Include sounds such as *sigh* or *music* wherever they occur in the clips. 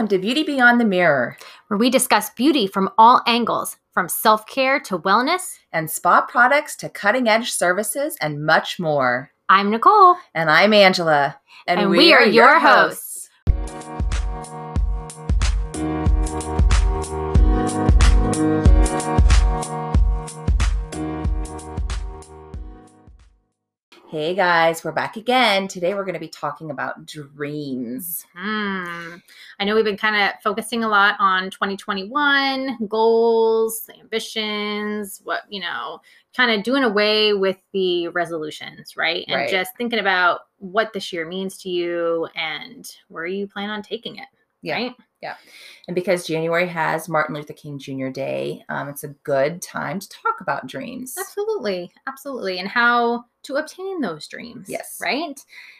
Welcome to Beauty Beyond the Mirror where we discuss beauty from all angles, from self care to wellness. and spa products to cutting edge services and much more. I'm Nicole. And I'm Angela. And we are your hosts. Hey guys, we're back again. Today we're going to be talking about dreams. Hmm. I know we've been kind of focusing a lot on 2021 goals, ambitions, what, you know, kind of doing away with the resolutions, right? And Right. just thinking about what this year means to you and where you plan on taking it, Yeah. right? Yeah. And because January has Martin Luther King Jr. Day, um, it's a good time to talk about dreams. Absolutely, absolutely. And how to obtain those dreams. Yes. Right.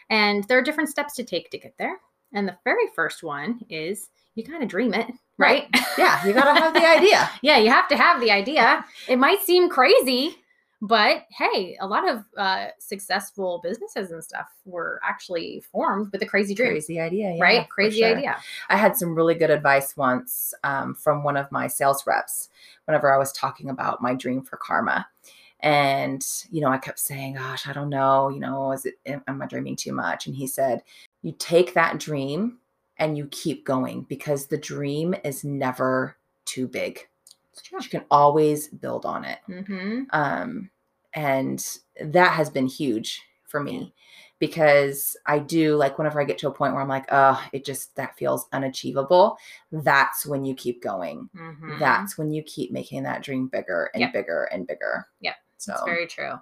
And there are different steps to take to get there. And the very first one is you kind of dream it, right? Yeah, you got to have the *laughs* idea. yeah, you have to have the idea. It might seem crazy, but hey, a lot of uh, successful businesses and stuff were actually formed with a crazy dream, Crazy idea, yeah, right? Crazy sure. idea. I had some really good advice once um, from one of my sales reps whenever I was talking about my dream for karma. And, you know, I kept saying, gosh, I don't know, you know, is it, am am I dreaming too much? And he said, you take that dream and you keep going because the dream is never too big. You can always build on it. Mm-hmm. Um, and that has been huge for me because I do like whenever I get to a point where I'm like, oh, it just that feels unachievable. That's when you keep going. Mm-hmm. That's when you keep making that dream bigger and Yep. bigger and bigger. Yep. So That's very true.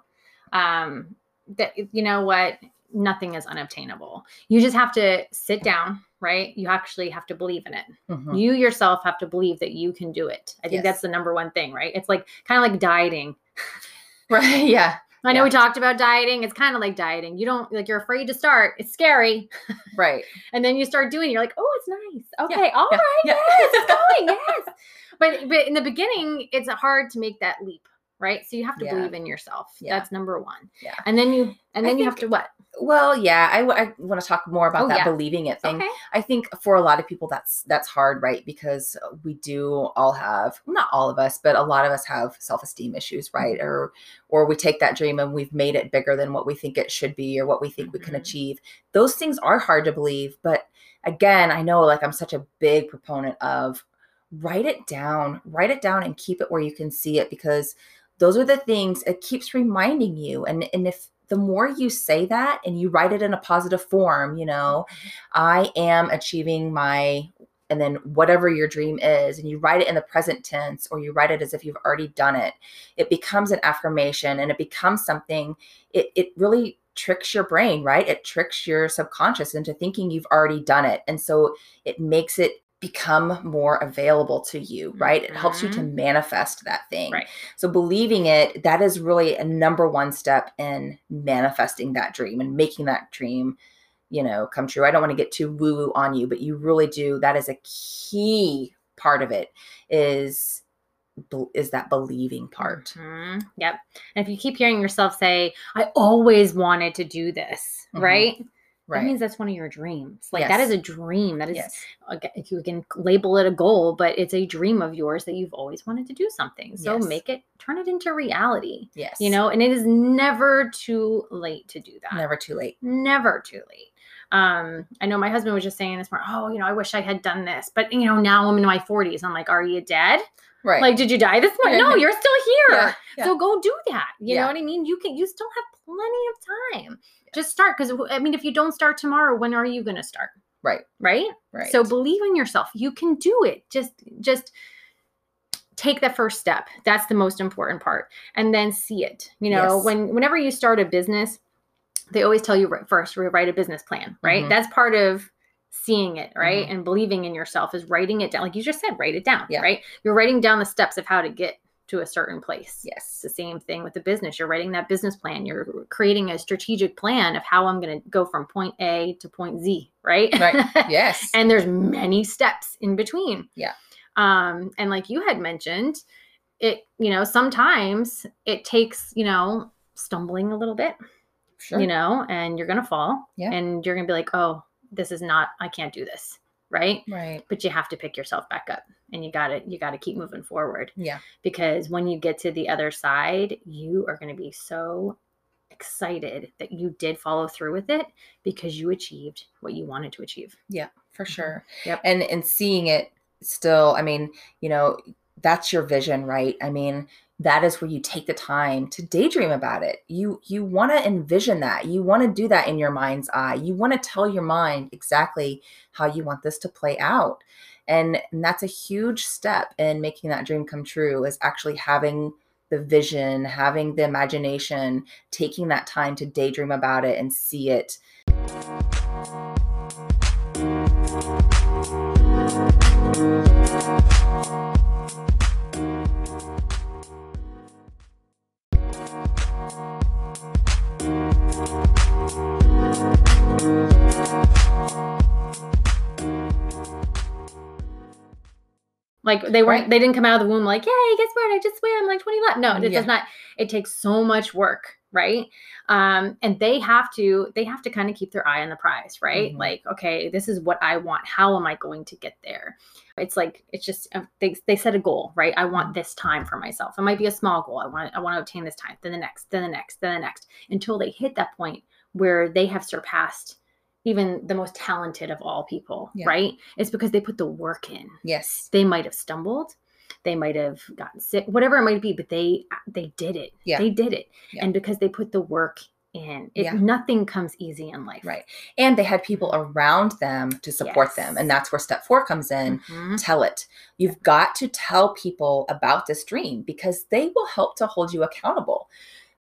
Um, that you know what? Nothing is unobtainable. You just have to sit down, right? You actually have to believe in it. mhm. You yourself have to believe that you can do it. I think Yes. that's the number one thing, right? It's like kind of like dieting. *laughs* right. Yeah. *laughs* I know Yeah. we talked about dieting. It's kind of like dieting. You don't like you're afraid to start. It's scary. *laughs* Right. And then you start doing it, you're like, oh, it's nice. Okay, all yeah, right, yeah. yes, it's going, yes. But but in the beginning, it's hard to make that leap, right? So you have to Yeah. believe in yourself. Yeah. That's number one. Yeah. And then you and I then you have to what? Well, yeah, I, want to talk more about Oh, that yeah. believing it thing. Okay. I think for a lot of people that's that's hard, right? Because we do all have not all of us, but a lot of us have self-esteem issues, right? Mm-hmm. Or or we take that dream and we've made it bigger than what we think it should be or what we think we can Mhm. achieve. Those things are hard to believe, but again, I know like I'm such a big proponent of write it down, write it down and keep it where you can see it because those are the things it keeps reminding you and and if the more you say that and you write it in a positive form, you know, mm-hmm. I am achieving my, and then whatever your dream is, and you write it in the present tense or you write it as if you've already done it, it becomes an affirmation and it becomes something, it, it really tricks your brain, right? It tricks your subconscious into thinking you've already done it. And so it makes it become more available to you, right? It helps you to manifest that thing. Right. So believing it, that is really a number one step in manifesting that dream and making that dream, you know, come true. I don't want to get too woo woo on you, but you really do. That is a key part of it is is that believing part. Mhm. Yep. And if you keep hearing yourself say, I always wanted to do this, Mhm. right? That means that's one of your dreams. Like that Yes. is a dream. That is yes. you can label it a goal, but it's a dream of yours that you've always wanted to do something. So Yes. make it turn it into reality. Yes. You know, and it is never too late to do that. never too late. Never too late. Um, I know my husband was just saying this morning, oh, you know, I wish I had done this, but you know, now I'm in my 40s. I'm like, are you dead? Right. Like, did you die this morning? No, *laughs* you're still here. Yeah, yeah. So go do that. You Yeah. know what I mean? You can you still have plenty of time. Just start because I mean, if you don't start tomorrow, when are you gonna start? right. Right? Right. So believe in yourself. You can do it. Just just take the first step. That's the most important part. And then see it. You know, Yes. when whenever you start a business, they always tell you first we write a business plan, right? Mhm. That's part of seeing it, right? Mhm. And believing in yourself is writing it down. Like you just said, write it down, Yeah. right? You're writing down the steps of how to get to a certain place. It's yes. the same thing with the business. You're writing that business plan. You're creating a strategic plan of how I'm going to go from point A to point Z, right? Right. *laughs* Yes. and there's many steps in between. Yeah. Um, and like you had mentioned, it, you know, sometimes it takes, you know, stumbling a little bit, sure. you know, and you're gonna fall. Yeah. And you're gonna be like, oh, this is not, I can't do this. right? Right. But you have to pick yourself back up and you got to you got to keep moving forward Yeah. because when you get to the other side, you are going to be so excited that you did follow through with it because you achieved what you wanted to achieve. Yeah, for mm-hmm. sure. Yep. And and seeing it still, I mean, you know, that's your vision, right? I mean, that is where you take the time to daydream about it. You you want to envision that. You want to do that in your mind's eye. You want to tell your mind exactly how you want this to play out. And, and that's a huge step in making that dream come true is actually having the vision, having the imagination, taking that time to daydream about it and see it. Like they weren't, Right. they didn't come out of the womb like, "Yay, guess what? I just swam like 20 laps." No, it Yeah. does not. It takes so much work, right? Um, and they have to, they have to kind of keep their eye on the prize, right? Mhm. Like, okay, this is what I want. How am I going to get there? It's like it's just uh, they they set a goal, right? I want this time for myself. It might be a small goal. I want I want to obtain this time. Then the next, then the next, then the next, until they hit that point where they have surpassed even the most talented of all people, Yeah. right? It's because they put the work in Yes. they might have stumbled they might have gotten sick whatever it might be but they they did it Yeah. they did it Yeah. and because they put the work in it Yeah. nothing comes easy in life Right. And they had people around them to support them. And that's where step four comes in. Mhm. Tell it. You've got to tell people about this dream because they will help to hold you accountable.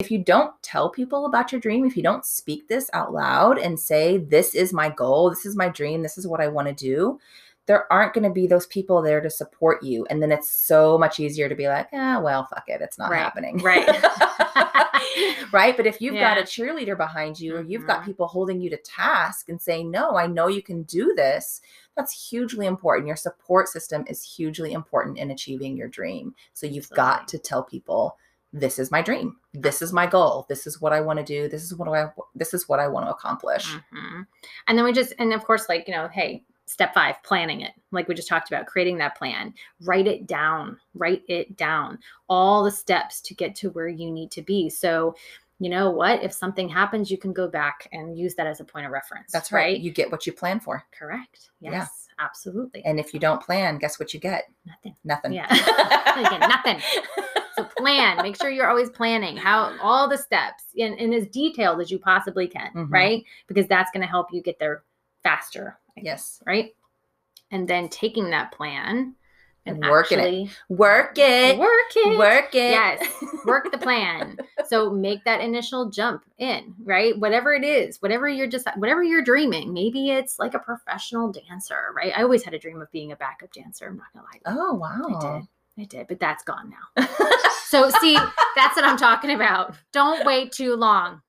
If you don't tell people about your dream, if you don't speak this out loud and say, This is my goal, this is my dream, this is what I want to do, there aren't going to be those people there to support you. And then it's so much easier to be like, ah, well, fuck it. It's not Right. happening. Right. *laughs* *laughs* right. But if you've got a cheerleader behind you, or you've got Mhm. people holding you to task and saying, no, I know you can do this, that's hugely important. Your support system is hugely important in achieving your dream. So you've got to tell people, this is my dream. This is my goal. This is what I want to do. This is what I this is what I want to accomplish. Mhm. and then we just and of course like you know hey step five planning it like we just talked about creating that plan write it down write it down all the steps to get to where you need to be so you know what if something happens you can go back and use that as a point of reference That's right. You get what you plan for. correct Yeah. yes absolutely And if you don't plan, guess what you get? nothing Nothing. Yeah. *laughs* Nothing. *laughs* plan make sure you're always planning how all the steps in, in as detailed as you possibly can Mhm. right because that's going to help you get there faster I Yes. guess, right and then taking that plan and, working it. Work it. work it Work it. yes *laughs* work the plan so make that initial jump in right whatever it is whatever you're just whatever you're dreaming maybe it's like a professional dancer right i always had a dream of being a backup dancer i'm not gonna lie Oh wow. I did. I did, but that's gone now. *laughs* So see, that's what I'm talking about. Don't wait too long.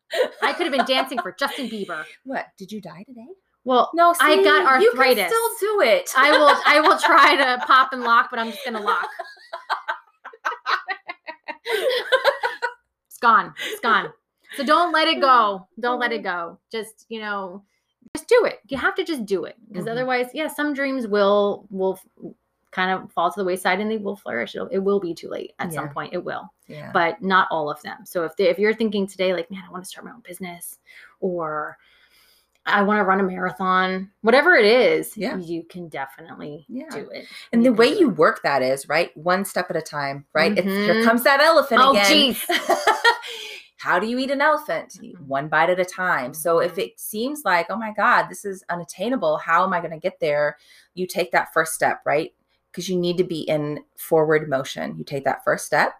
I could have been dancing for Justin Bieber. what? Did you die today? Well, No, I see, got You can arthritis. still do it. I will I will *laughs* try to pop and lock, but I'm just gonna lock. It's gone. It's gone. So don't let it go. Don't let it go. Just, you know, just do it. You have to just do it. Because Mhm. otherwise, yeah, some dreams will will kind of fall to the wayside and they will flourish. It'll, it will be too late at some point. It will. yeah. but not all of them. So if they, if you're thinking today, like, man, I want to start my own business, or I want to run a marathon, whatever it is, Yeah. you can definitely Yeah. do it. and the way you work that is right, one step at a time. Right. It's, here Mhm. comes that elephant Oh, again. jeez. *laughs* How do you eat an elephant? You Mhm. One bite at a time. So if Mhm. it seems like, oh my God, this is unattainable, how am I going to get there? You take that first step, right? Because you need to be in forward motion. You take that first step,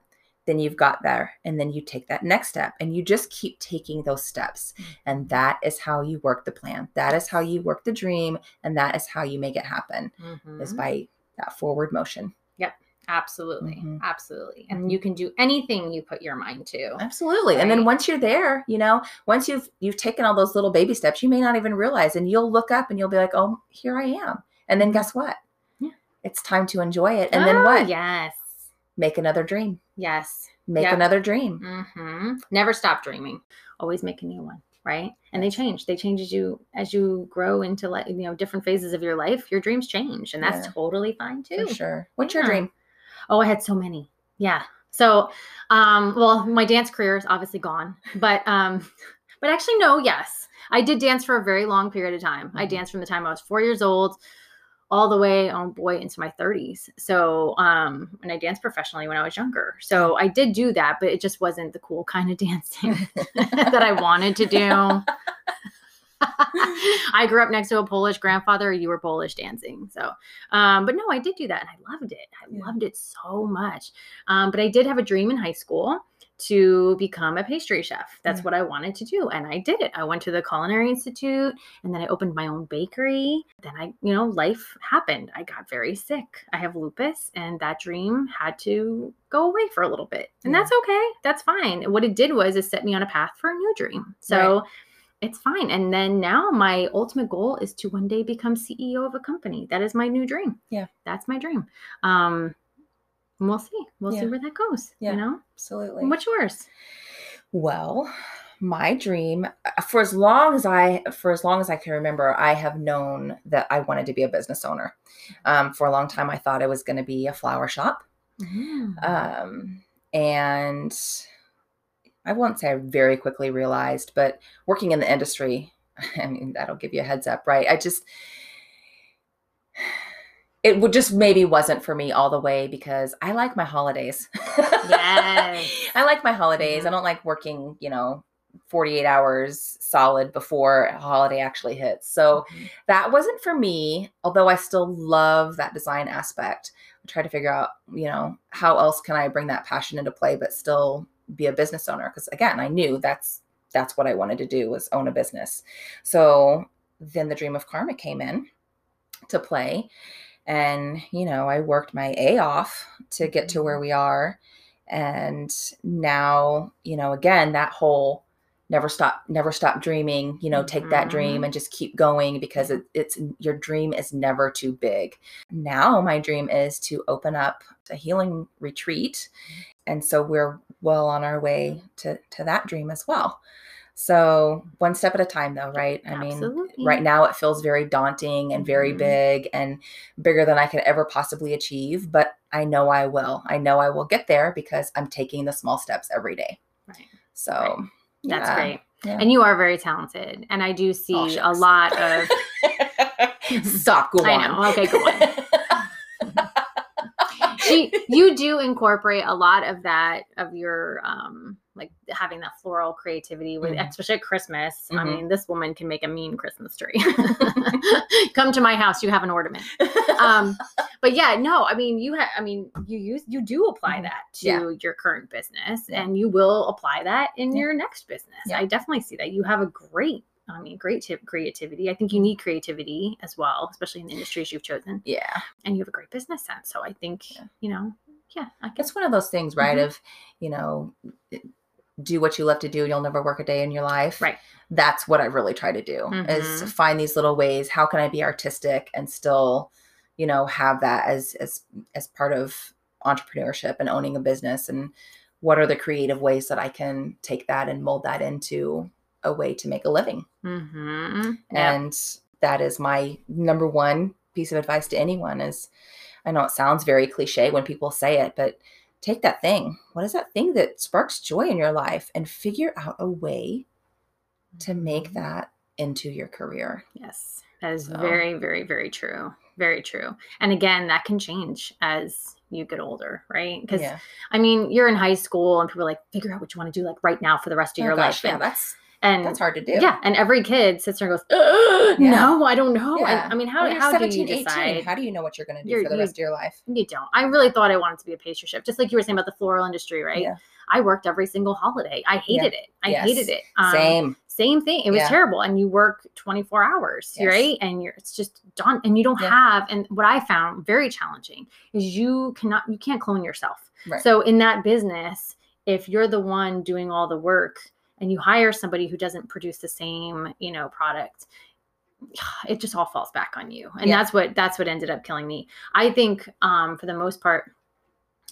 then you've got there, and then you take that next step, and you just keep taking those steps. And that is how you work the plan. That is how you work the dream, and that is how you make it happen. Is Mhm. by that forward motion. Yep. Absolutely. Mhm. Absolutely. And Mhm. you can do anything you put your mind to. Absolutely. And then once you're there, you know, once you've you've taken all those little baby steps, you may not even realize and you'll look up and you'll be like, "Oh, here I am." And then guess what? Yeah. It's time to enjoy it. And then Oh, what? Yes. Make another dream. Yes. Make Yep. another dream. hmm Never stop dreaming. Always make a new one. right and they change they change as you as you grow into like you know different phases of your life your dreams change and that's Yeah. totally fine too For sure. What's your dream? oh i had so many yeah so um well my dance career is obviously gone but um but actually no yes i did dance for a very long period of time i Mhm. danced from the time i was four years old all the way oh boy into my 30s so um and i danced professionally when i was younger so i did do that but it just wasn't the cool *laughs* kind of dancing *laughs* that i wanted to do I grew up next to a Polish grandfather. You were Polish dancing. So, um, but no, I did do that and I loved it. I loved it so much. Um, but I did have a dream in high school to become a pastry chef. That's Yeah. what I wanted to do. And I did it. I went to the Culinary Institute and then I opened my own bakery. Then I, you know, life happened. I got very sick. I have lupus and that dream had to go away for a little bit. And Yeah. that's okay. That's fine. What it did was it set me on a path for a new dream. So it's fine. And then now my ultimate goal is to one day become CEO of a company. That is my new dream. Yeah. That's my dream. Um and we'll see. We'll see where that goes. Yeah. You know? Absolutely. What's yours? Well, my dream uh, for as long as I for as long as I can remember, I have known that I wanted to be a business owner. Um, for a long time, I thought I was going to be a flower shop, Mm. um, and I won't say I very quickly realized, but working in the industry, *laughs* I mean, that'll give you a heads up, right? I just it would just maybe wasn't for me all the way because I like my holidays. Yes. *laughs* I like my holidays. I don't like working, you know, 48 hours solid before a holiday actually hits. So Mhm. that wasn't for me, although I still love that design aspect. I try to figure out, you know, how else can I bring that passion into play but still be a business owner because again, I knew that's that's what I wanted to do was own a business. So then the dream of karma came in to play and, you know, I worked my A off to get to where mm-hmm. we are and now, you know, again that whole never stop never stop dreaming you know take that dream and mm-hmm. just keep going because it, it's your dream is never too big. Now my dream is to open up a healing retreat and so we're well on our way to to that dream as well so one step at a time though right i mean Absolutely. right now it feels very daunting and very Mhm. big and bigger than i could ever possibly achieve but i know i will i know i will get there because i'm taking the small steps every day Right. so Right. That's yeah. great. Yeah. And you are very talented. And I do see Oh, a lot of *laughs* Stop. Go *laughs* I on. know. Okay, go on. *laughs* she you do incorporate a lot of that of your um like having that floral creativity with Mhm. especially at christmas i Mhm. mean this woman can make a mean christmas tree *laughs* *laughs* come to my house you have an ornament um but yeah no i mean you have i mean you use you do apply Mhm. that to Yeah. your current business Yeah. and you will apply that in Yeah. your next business Yeah. i definitely see that you have a great I mean, great tip creativity. I think you need creativity as well, especially in the industries you've chosen yeah. and you have a great business sense. So I think, you know, yeah, I guess It's one of those things, right? Mhm. Of, you know, do what you love to do. And you'll never work a day in your life. Right. That's what I really try to do is Mhm. find these little ways. How can I be artistic and still, you know, have that as as as part of entrepreneurship and owning a business and what are the creative ways that I can take that and mold that into a way to make a living. Mm-hmm. and that is my number one piece of advice to anyone is i know it sounds very cliche when people say it but take that thing what is that thing that sparks joy in your life and figure out a way to make mm-hmm. that into your career Yes, that is So- very, very, very true. Very true. And again, that can change as you get older, right? Because yeah I mean, you're in high school and people are like, figure out what you want to do like right now for the rest of Oh your gosh, life. yeah And, that's and that's hard to do yeah, and every kid sits there and goes, *gasps* Yeah. no, I don't know. Yeah. And, I mean, how, you're how do 17, you 18, decide? how do you know what you're going to do You're- for the you- rest of your life You don't. I really thought I wanted to be a pastry chef, just like you were saying about the floral industry, right? Yeah. I worked every single holiday. I hated it. I Yes. hated it. Um, same Same thing. It was Yeah. terrible. And you work 24 hours, Yes. right? And you're it's just done. And you don't Yeah. have, and what I found very challenging is you cannot, you can't clone yourself. Right. So in that business, if you're the one doing all the work and you hire somebody who doesn't produce the same, you know, product, it just all falls back on you. And Yeah. that's what that's what ended up killing me. I think um for the most part,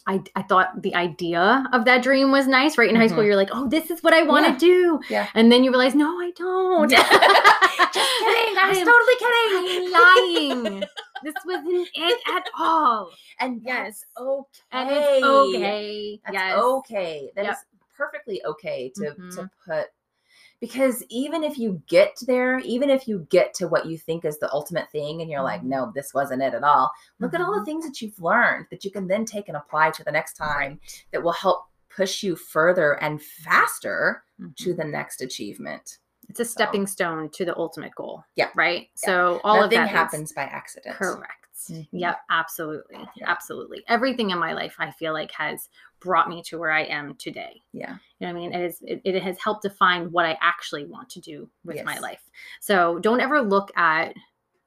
I, I thought the idea of that dream was nice, right? In high school, Mhm. you're like, oh, this is what I want to Yeah. do. Yeah. And then you realize, no, I don't. *laughs* Just kidding. I was I'm totally kidding. lying. this wasn't it at all. And Yes. okay. And it's okay. That's yes. okay. That is Yep. Perfectly okay to Mhm. to put because even if you get there, even if you get to what you think is the ultimate thing and you're like, Mhm. no, this wasn't it at all. Look at all the Mhm. things that you've learned that you can then take and apply to the next time that will help push you further and faster to Mhm. the next achievement. It's a stepping stone to the ultimate goal. Yeah. Right. So all of that happens by accident. Correct. Mhm. Yep, absolutely. Yeah. Absolutely. Everything in my life I feel like has brought me to where I am today. Yeah. You know what I mean? It is it, it has helped define what I actually want to do with my life. So don't ever look at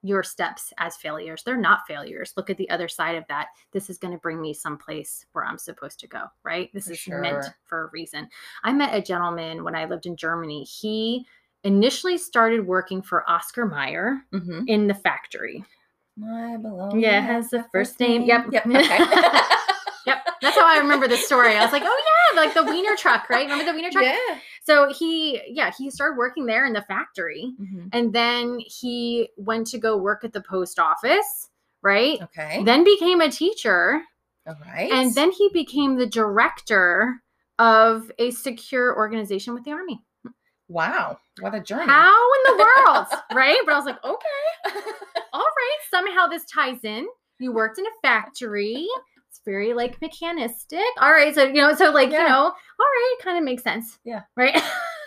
your steps as failures. They're not failures. Look at the other side of that. This is going to bring me someplace where I'm supposed to go, right? This For is meant for a reason. I met a gentleman when I lived in Germany. He initially started working for Oscar Mayer Mm-hmm. in the factory. My baloney Yeah, has the first name. Yep. Yep. Okay. *laughs* *laughs* That's how I remember the story. I was like, oh yeah, like the wiener truck, right? Remember the wiener truck? yeah. So he, yeah, he started working there in the factory. Mhm. And then he went to go work at the post office, right? Okay. Then became a teacher. All right. And then he became the director of a secure organization with the army. wow, what a journey. How in the world? *laughs* right? But I was like, okay, *laughs* all right. Somehow this ties in. You worked in a factory. Very like mechanistic. All right. So, you know, so like, you know, all right, kind of makes sense. Yeah. Right.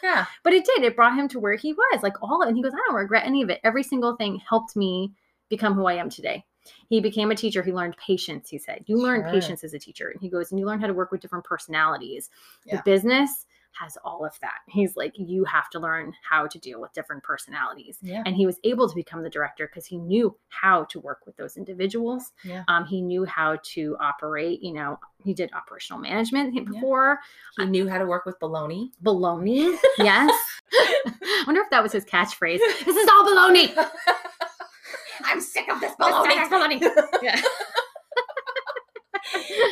yeah. *laughs* but it did. It brought him to where he was. Like all and he goes, I don't regret any of it. Every single thing helped me become who I am today. He became a teacher. He learned patience, he said. You learn Sure. patience as a teacher. And he goes, and you learn how to work with different personalities. Yeah. The business has all of that. He's like, you have to learn how to deal with different personalities. Yeah. And he was able to become the director because he knew how to work with those individuals. Yeah. Um, he knew how to operate, you know, he did operational management Yeah. before. He knew how to work with baloney. Baloney. *laughs* Yes. I wonder if that was his catchphrase. This is all baloney. *laughs* I'm sick of this Baloney. baloney. baloney. *laughs* Yeah.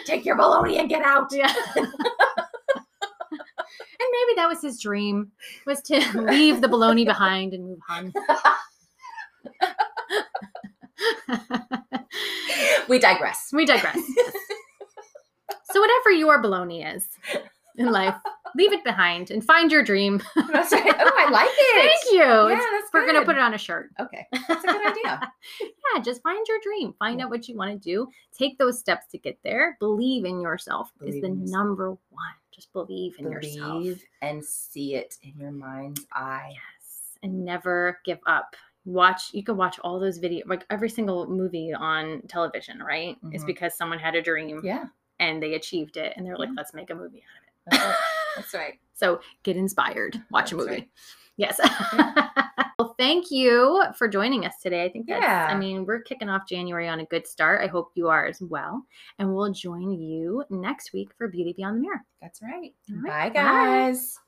Take your baloney and get out. Yeah. Maybe that was his dream was to leave the baloney behind and move on. *laughs* we digress. we digress. so whatever your baloney is in life, leave it behind and find your dream. That's right. Oh, I like it. Thank you. Yeah, that's we're gonna put it on a shirt. Okay, that's a good idea. *laughs* Yeah, just find your dream. Find Yeah. out what you want to do. Take those steps to get there. Believe in yourself is the yourself. number one. Just believe in yourself. Believe and see it in your mind's eye. Yes, and never give up. Watch. You can watch all those videos, like every single movie on television, right? It's Mhm. because someone had a dream Yeah, and they achieved it, and they're like, Yeah. "Let's make a movie out of it." that's right. That's right. *laughs* So get inspired. Watch a movie. right. Yes. *laughs* thank you for joining us today. I think that's, I mean, we're kicking off January on a good start. I hope you are as well. And we'll join you next week for Beauty Beyond the Mirror. That's right. Bye, right, bye. guys.